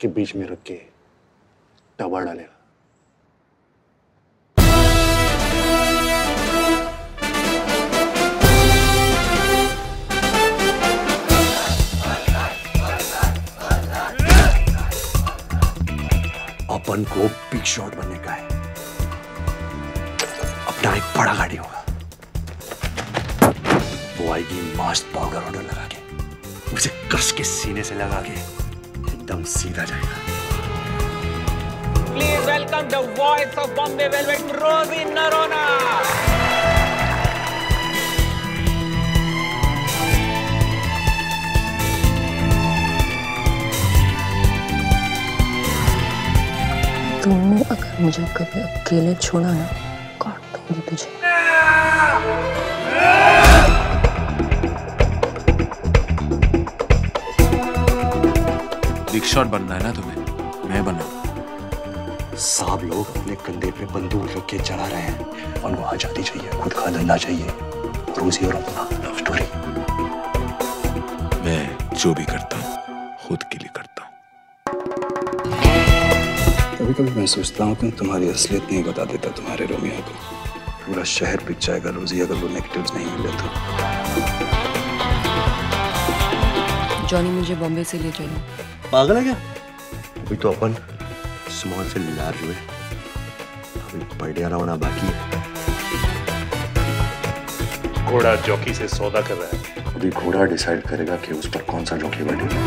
के बीच में रख के दबा डालेगा। अपन को बिग शॉट बनने का है। अपना एक बड़ा गाड़ी होगा। वो आएगी मास्ट पाउडर ऑर्डर लगा के, उसे कस के सीने से लगा के। एकदम सीधा जाएगा। Please welcome the voice of Bombay velvet Rosie Noronha तुमने अगर मुझे कभी अकेले छोड़ा ना काट दूँगी तुझे। शॉट बनना है ना तुम्हें? मैं बना। साहब लोग अपने कंधे पे बंदूक रख के चढ़ा रहे हैं। उनको आज़ादी चाहिए खुद का धंधा चाहिए। रोजी और अपना लव स्टोरी मैं जो भी करता हूँ खुद के लिए करता हूँ। कभी कभी मैं सोचता हूँ कि तुम्हारी असलियत नहीं बता देता तुम्हारे रोमिया को। पूरा शहर पिक जाएगा रोजी अगर वो नेगेटिव्स नहीं मिले तो। जॉनी मुझे बॉम्बे से ले चलो। पागल है क्या? अभी तो अपन स्मॉल से लार्ज हुए अभी बढ़िया होना बाकी है। घोड़ा जॉकी से सौदा कर रहा है। अभी घोड़ा डिसाइड करेगा कि उस पर कौन सा जॉकी बैठेगा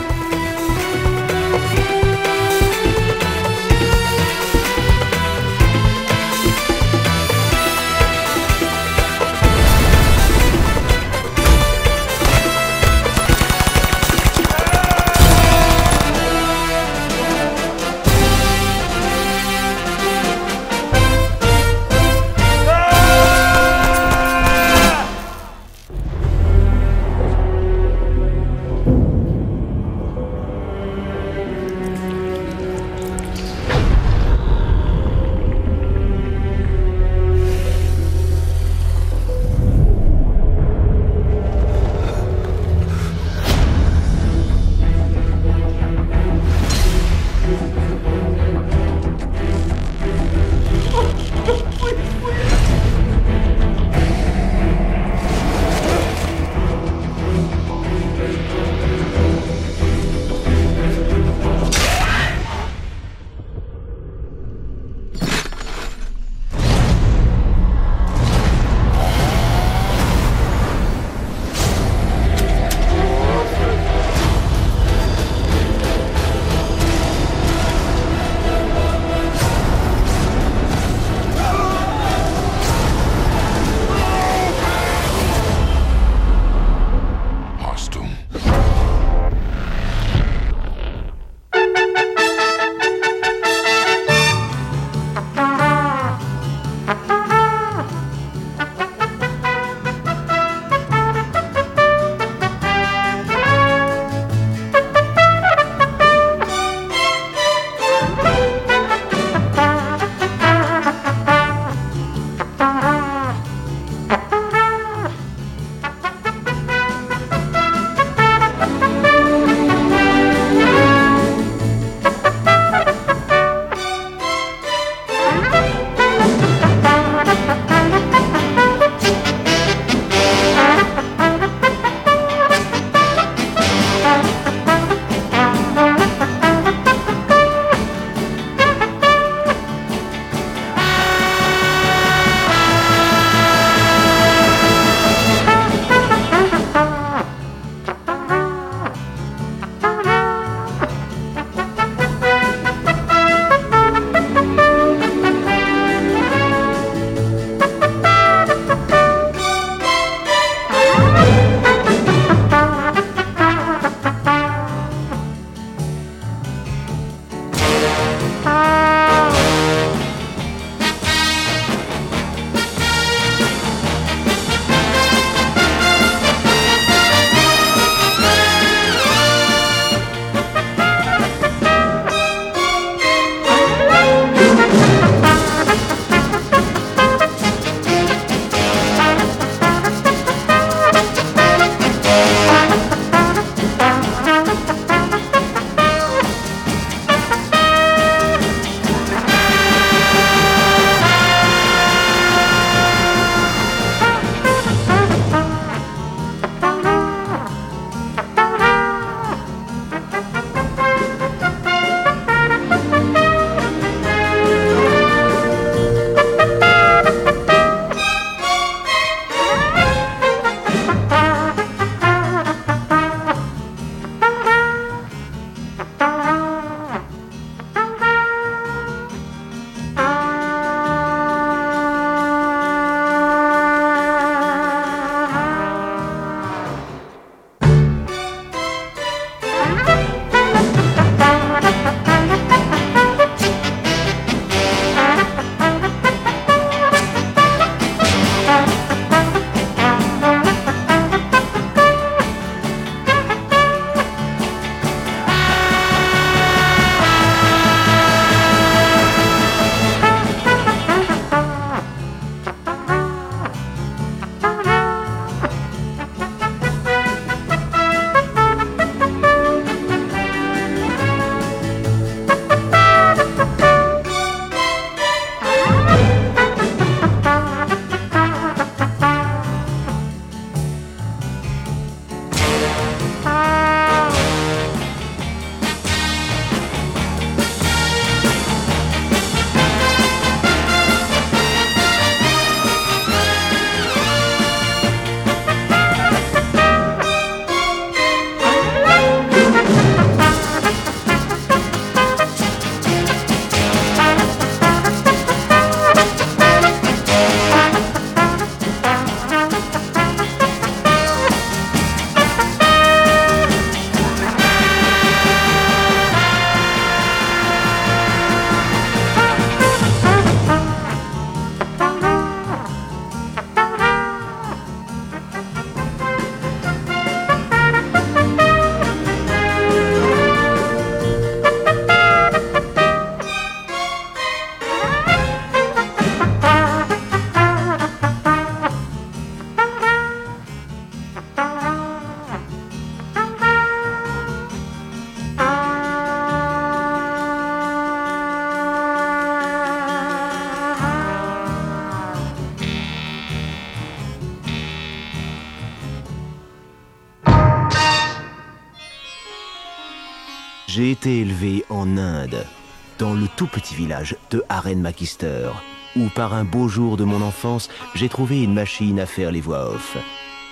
petit village de Haren Makister, où par un beau jour de mon enfance, j'ai trouvé une machine à faire les voix off,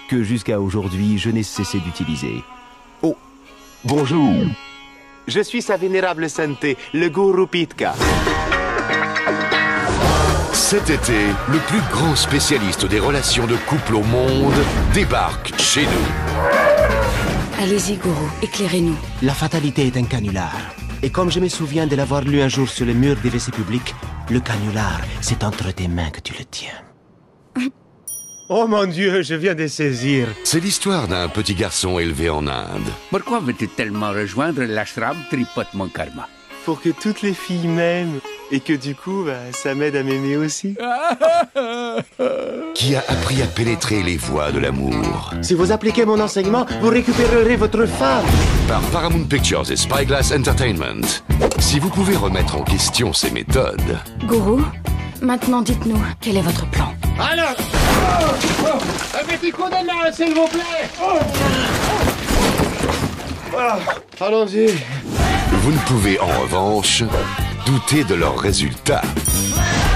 que jusqu'à aujourd'hui je n'ai cessé d'utiliser. Oh, bonjour Je suis sa vénérable sainteté, le Guru Pitka. Cet été, le plus grand spécialiste des relations de couple au monde débarque chez nous. Allez-y, Gourou, éclairez-nous. La fatalité est un canular. Et comme je me souviens de l'avoir lu un jour sur le mur des WC publics, le canular, c'est entre tes mains que tu le tiens. Oh mon Dieu, je viens de saisir. C'est l'histoire d'un petit garçon élevé en Inde. Pourquoi veux-tu tellement rejoindre l'ashram Tripote Mon Karma? Pour que toutes les filles m'aiment. Et que du coup, bah, ça m'aide à m'aimer aussi. Qui a appris à pénétrer les voies de l'amour? Si vous appliquez mon enseignement, vous récupérerez votre femme. Par Paramount Pictures et Spyglass Entertainment. Si vous pouvez remettre en question ces méthodes. Gourou, maintenant dites-nous, quel est votre plan? Alors Un petit coup de main, s'il vous plaît Ah, Allons-y. Vous ne pouvez en revanche douter de leurs résultats.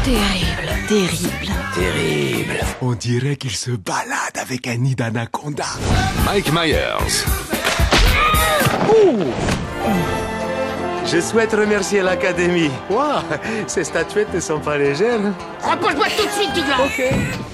Terrible, terrible. Terrible. On dirait qu'il se balade avec un nid d'anaconda. Mike Myers. Je souhaite remercier l'Académie. Wow, ces statuettes ne sont pas légères. Rapproche-moi tout de suite du gars Ok.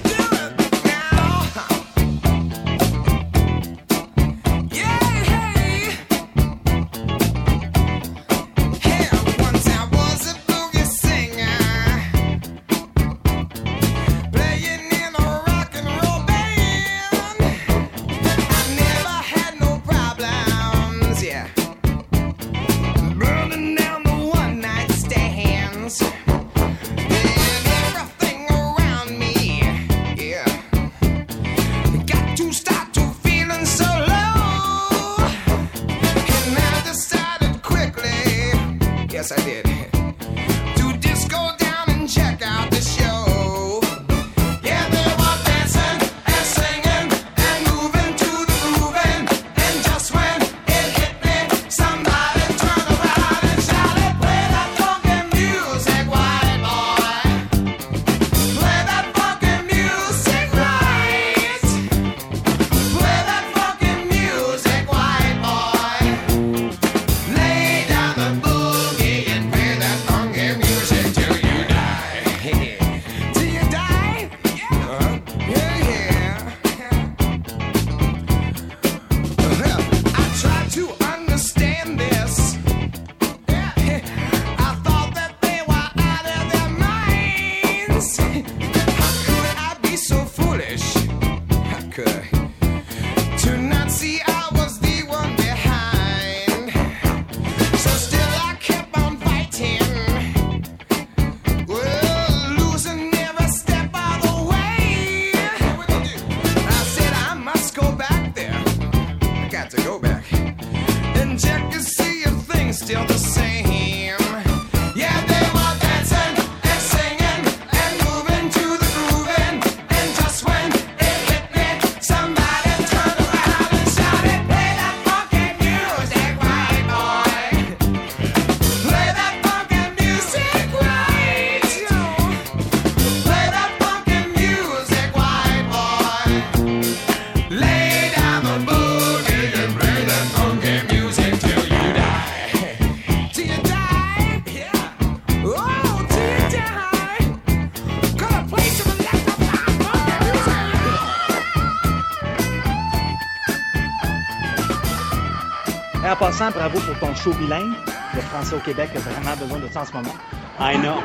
Bravo pour ton show bilingue. Le français au Québec a vraiment besoin de ça en ce moment. I know.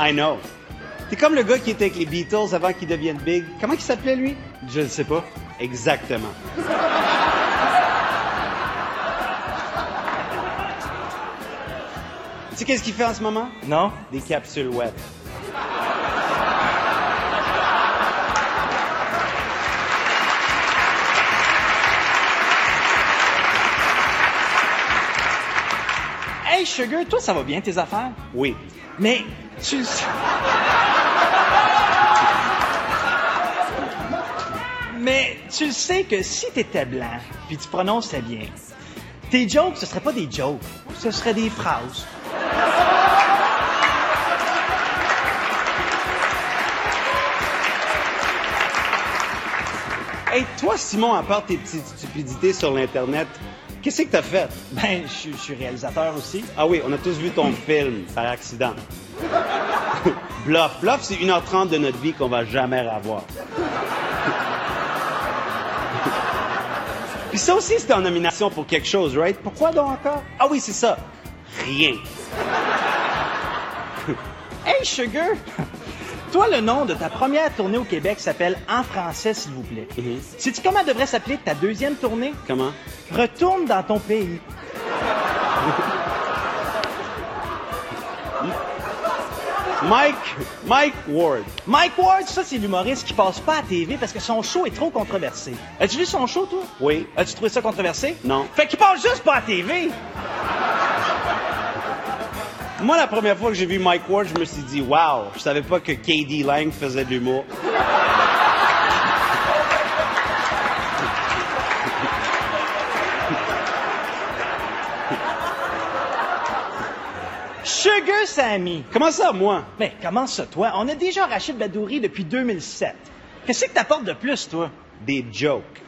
I know. T'es comme le gars qui était avec les Beatles avant qu'ils deviennent big. Comment il s'appelait, lui? Je ne sais pas. Exactement. tu sais qu'est-ce qu'il fait en ce moment? Non? Des capsules web. Hey Sugar, toi ça va bien tes affaires? Oui. Mais tu Mais tu le sais que si t'étais blanc, puis tu prononçais bien, Tes jokes, ce seraient pas des jokes, ce seraient des phrases. Hey, toi, Simon, à part tes petites stupidités sur l'Internet, qu'est-ce que t'as fait? Ben, je suis- je suis réalisateur aussi. Ah oui, on a tous vu ton film, par accident. Bluff. Bluff, c'est 1h30 de notre vie qu'on va jamais revoir. Puis ça aussi, c'était en nomination pour quelque chose, right? Pourquoi donc encore? Ah oui, c'est ça. Rien. hey, Sugar! Toi, le nom de ta première tournée au Québec s'appelle En français, s'il vous plaît. Sais-tu comment devrait s'appeler ta deuxième tournée? Comment? Retourne dans ton pays. Mike, Mike Ward. Mike Ward, ça, c'est l'humoriste qui passe pas à TV parce que son show est trop controversé. As-tu vu son show, toi? Oui. As-tu trouvé ça controversé? Non. Fait qu'il passe juste pas à TV. Moi, la première fois que j'ai vu Mike Ward, je me suis dit, wow, je savais pas que KD Lang faisait de l'humour. Sugar Sammy. Comment ça, moi? Mais comment ça, toi? On a déjà Rachid Badouri depuis 2007. Qu'est-ce que t'apportes de plus, toi? Des jokes.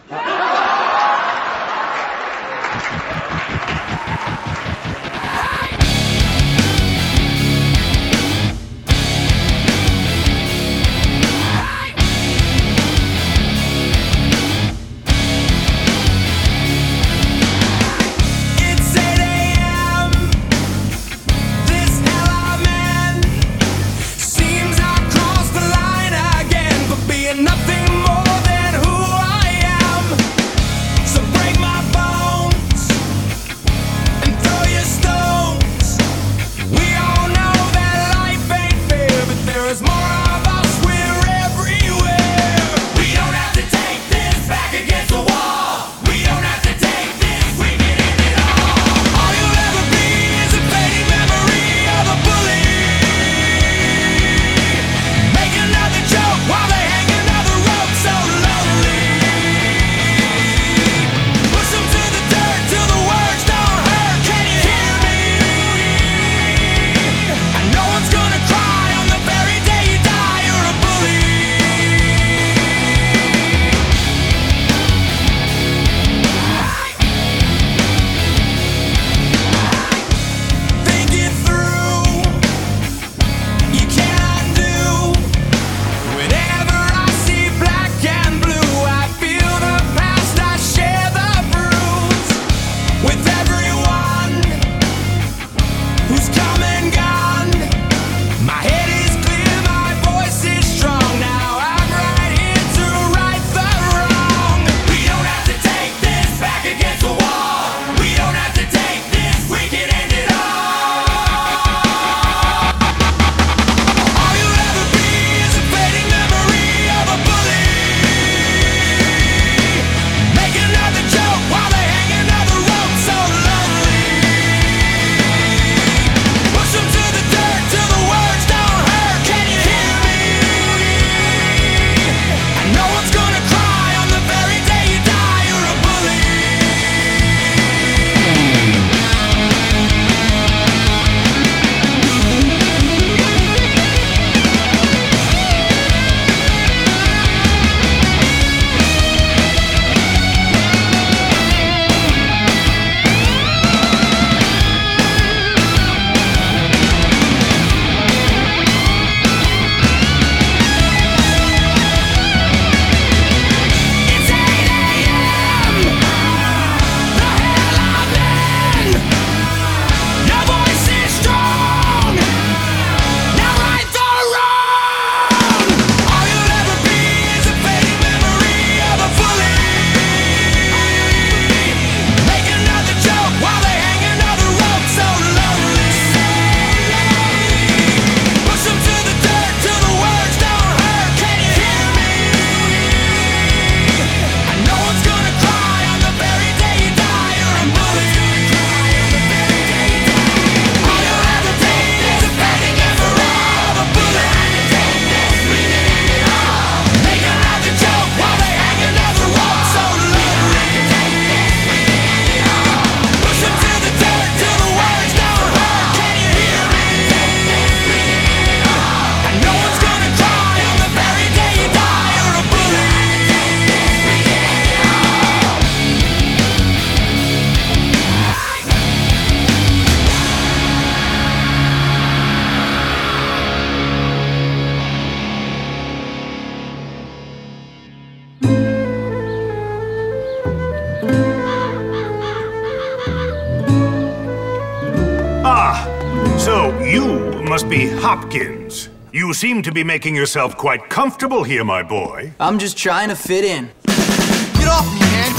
You seem to be making yourself quite comfortable here, my boy. I'm just trying to fit in. Get off me, man!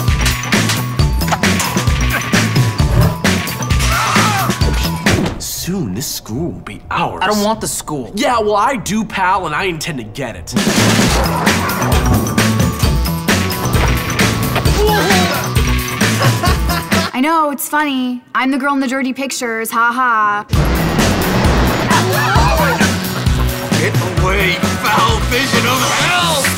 Soon, this school will be ours. I don't want the school. Yeah, well, I do, pal, and I intend to get it. I know, it's funny. I'm the girl in the dirty pictures, ha ha. Get away, foul vision of hell!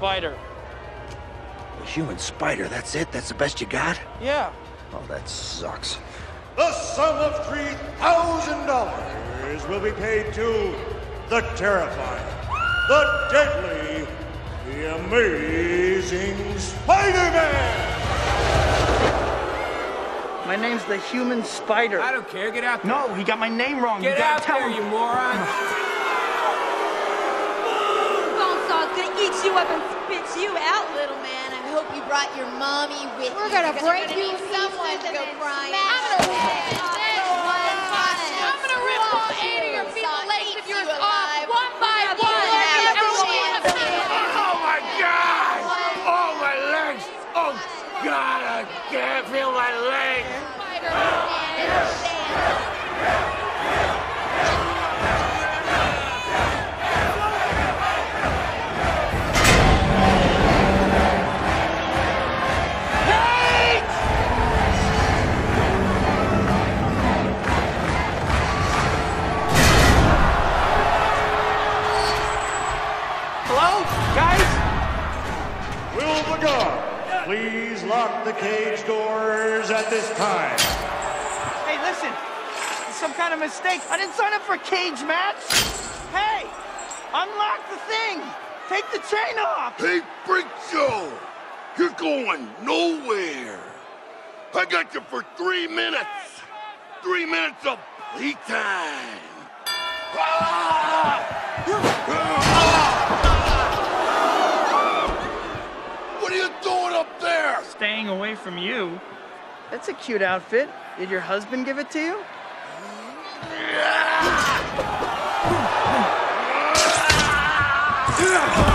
spider. Human spider, that's it? That's the best you got? Yeah. Oh, that sucks. The sum of $3,000 will be paid to the terrifying, the deadly, the amazing Spider-Man! My name's the Human Spider. I don't care. Get out there. No, he got my name wrong. Get you out there, you moron. you up and spits you out, little man. I hope you brought your mommy with We're you. Gonna We're going to break you someone to go crying. lock the cage doors at this time. Hey, listen. Some kind of mistake. I didn't sign up for a cage match. Hey, unlock the thing. Take the chain off. Hey, Freak Show. You're going nowhere. I got you for three minutes. Three minutes of play time. Ah! up there! Staying away from you. That's a cute outfit. Did your husband give it to you? Yeah!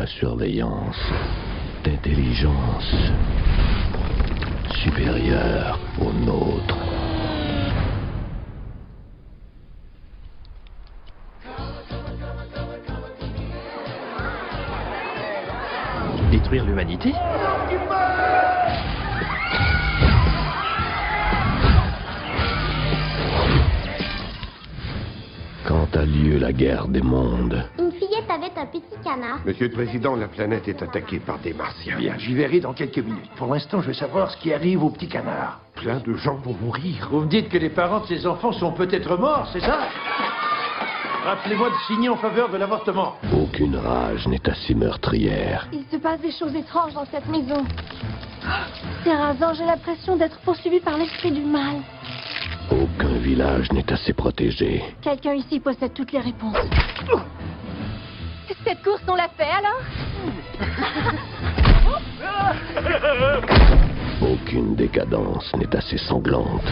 la surveillance d'intelligence supérieure aux nôtres. Détruire l'humanité? Quand a lieu la guerre des mondes Monsieur le Président, la planète est attaquée par des martiens. Bien, j'y verrai dans quelques minutes. Pour l'instant, je veux savoir ce qui arrive au petit canard. Plein de gens vont mourir. Vous me dites que les parents de ces enfants sont peut-être morts, c'est ça? Rappelez-moi de signer en faveur de l'avortement. Aucune rage n'est assez meurtrière. Il se passe des choses étranges dans cette maison. Terrazan, j'ai l'impression d'être poursuivi par l'esprit du mal. Aucun village n'est assez protégé. Quelqu'un ici possède toutes les réponses. Cette course, on l'a fait alors Aucune décadence n'est assez sanglante.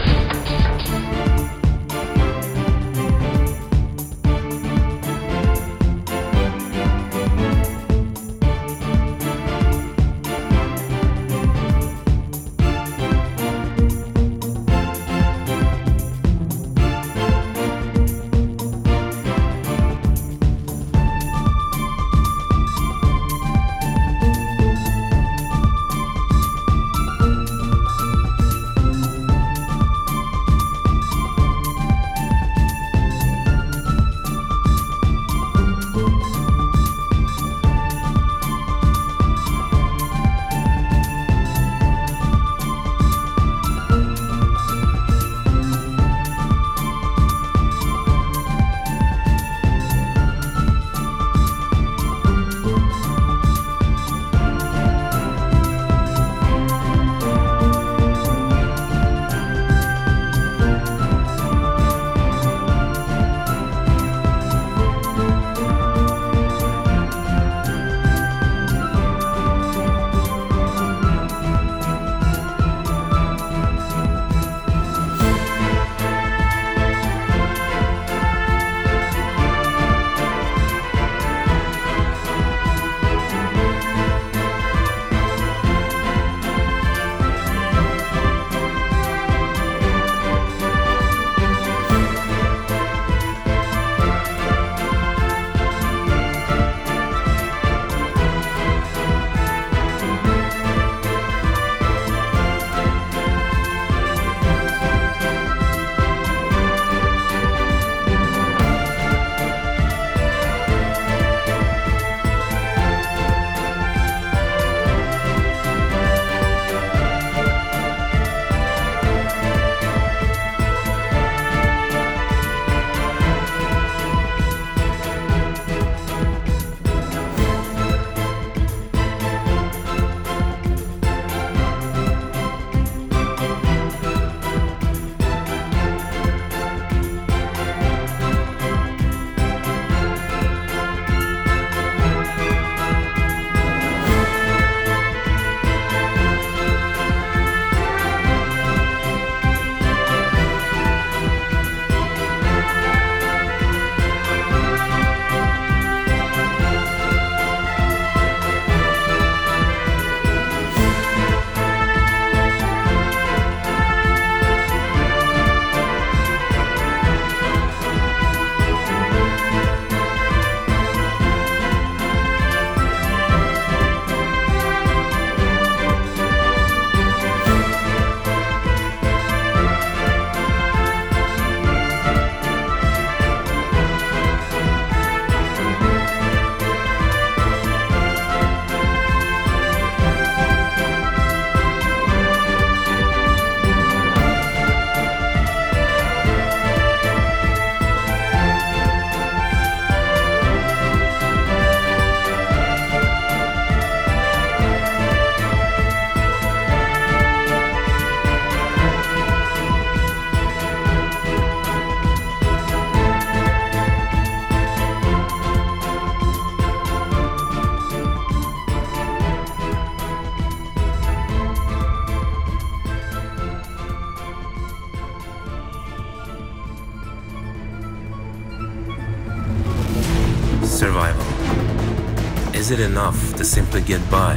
Simply get by?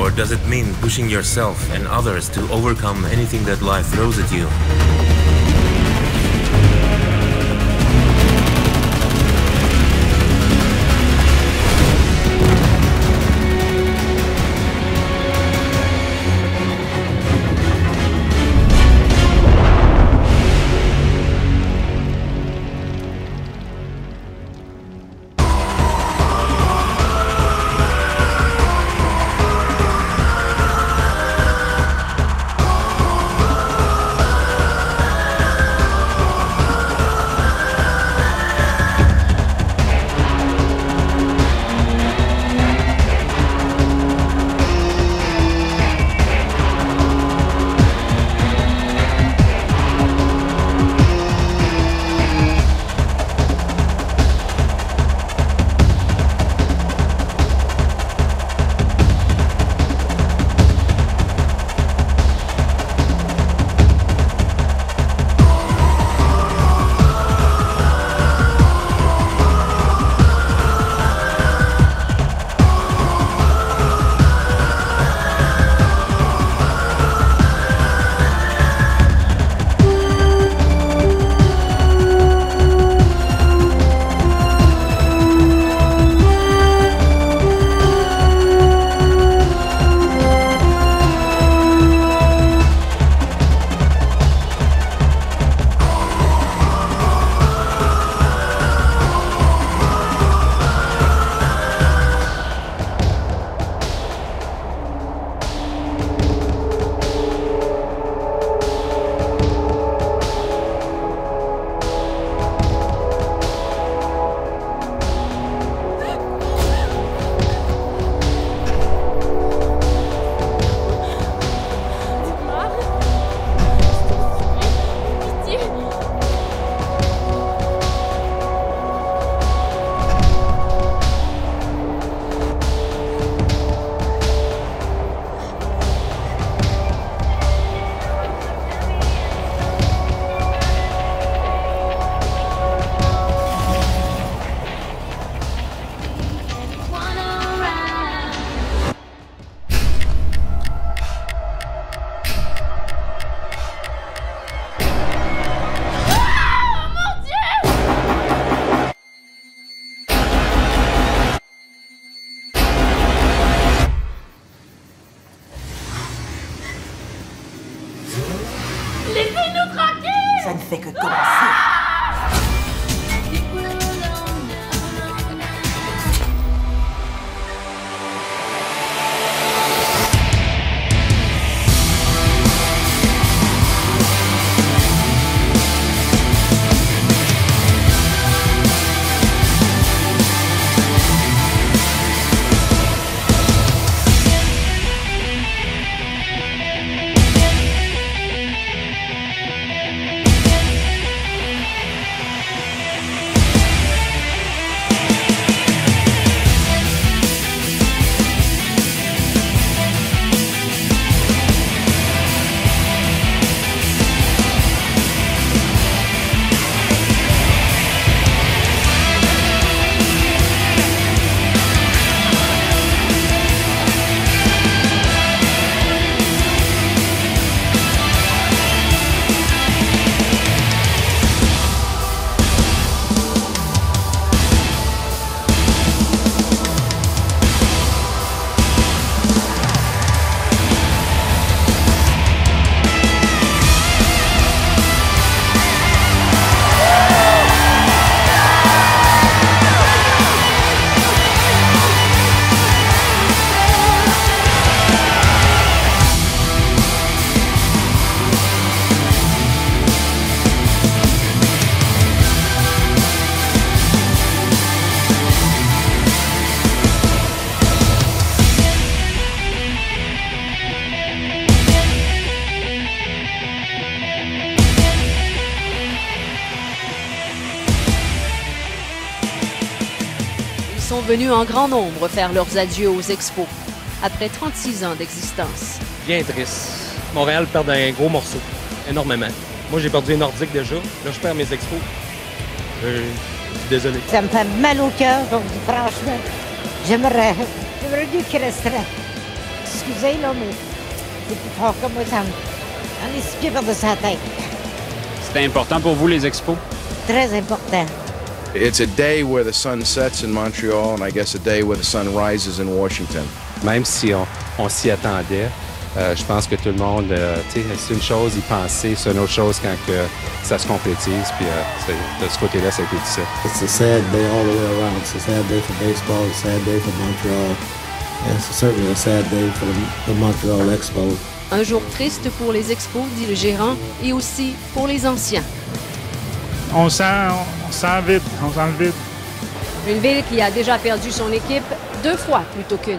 Or does it mean pushing yourself and others to overcome anything that life throws at you? Venus en grand nombre faire leurs adieux aux expos, après 36 ans d'existence. Bien triste. Montréal perd un gros morceau. énormément. Moi, j'ai perdu les Nordiques déjà. Là, je perds mes expos. Euh, je suis désolé. Ça me fait mal au cœur, donc franchement, j'aimerais, j'aimerais mieux qu'il resterait. Excusez, là, mais c'est plus fort que moi, ça me... On est six pieds par-dessus la tête. C'était important pour vous, les expos? Très important. It's a day where the sun sets in Montreal, and I guess a day where the sun rises in Washington. Même si on, on s'y attendait, euh, je pense que tout le monde, euh, tu sais, c'est une chose y penser, c'est une autre chose quand que ça se concrétise, puis euh, c'est- de ce côté-là, ça a été difficile. It's a sad day all the way around. It's a sad day for baseball, a sad day for Montreal, it's certainly a sad day for the, the Montreal Expo. Un jour triste pour les expos, dit le gérant, et aussi pour les anciens. On sent, on sent vide, on sent. Une ville qui a déjà perdu son équipe deux fois plutôt qu'une.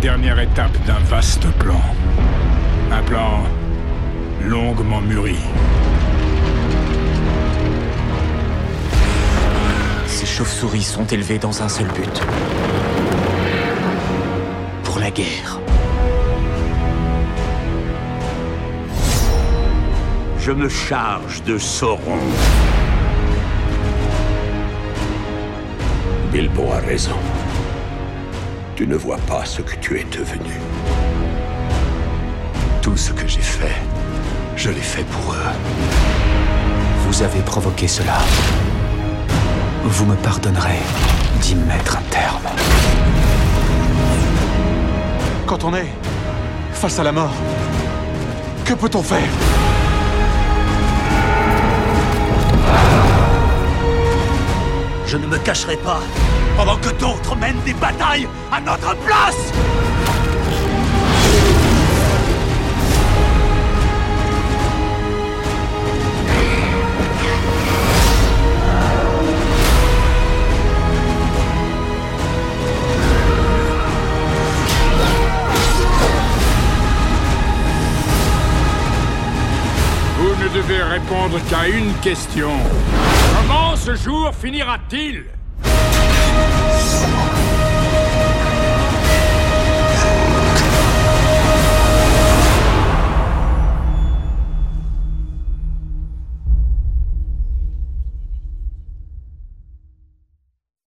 dernière étape d'un vaste plan. Un plan longuement mûri. Ces chauves-souris sont élevées dans un seul but. Pour la guerre. Je me charge de Sauron. Bilbo a raison. Tu ne vois pas ce que tu es devenu. Tout ce que j'ai fait, je l'ai fait pour eux. Vous avez provoqué cela. Vous me pardonnerez d'y mettre un terme. Quand on est face à la mort, que peut-on faire? Je ne me cacherai pas pendant que d'autres mènent des batailles à notre place Vous ne devez répondre qu'à une question. Ce jour finira-t-il?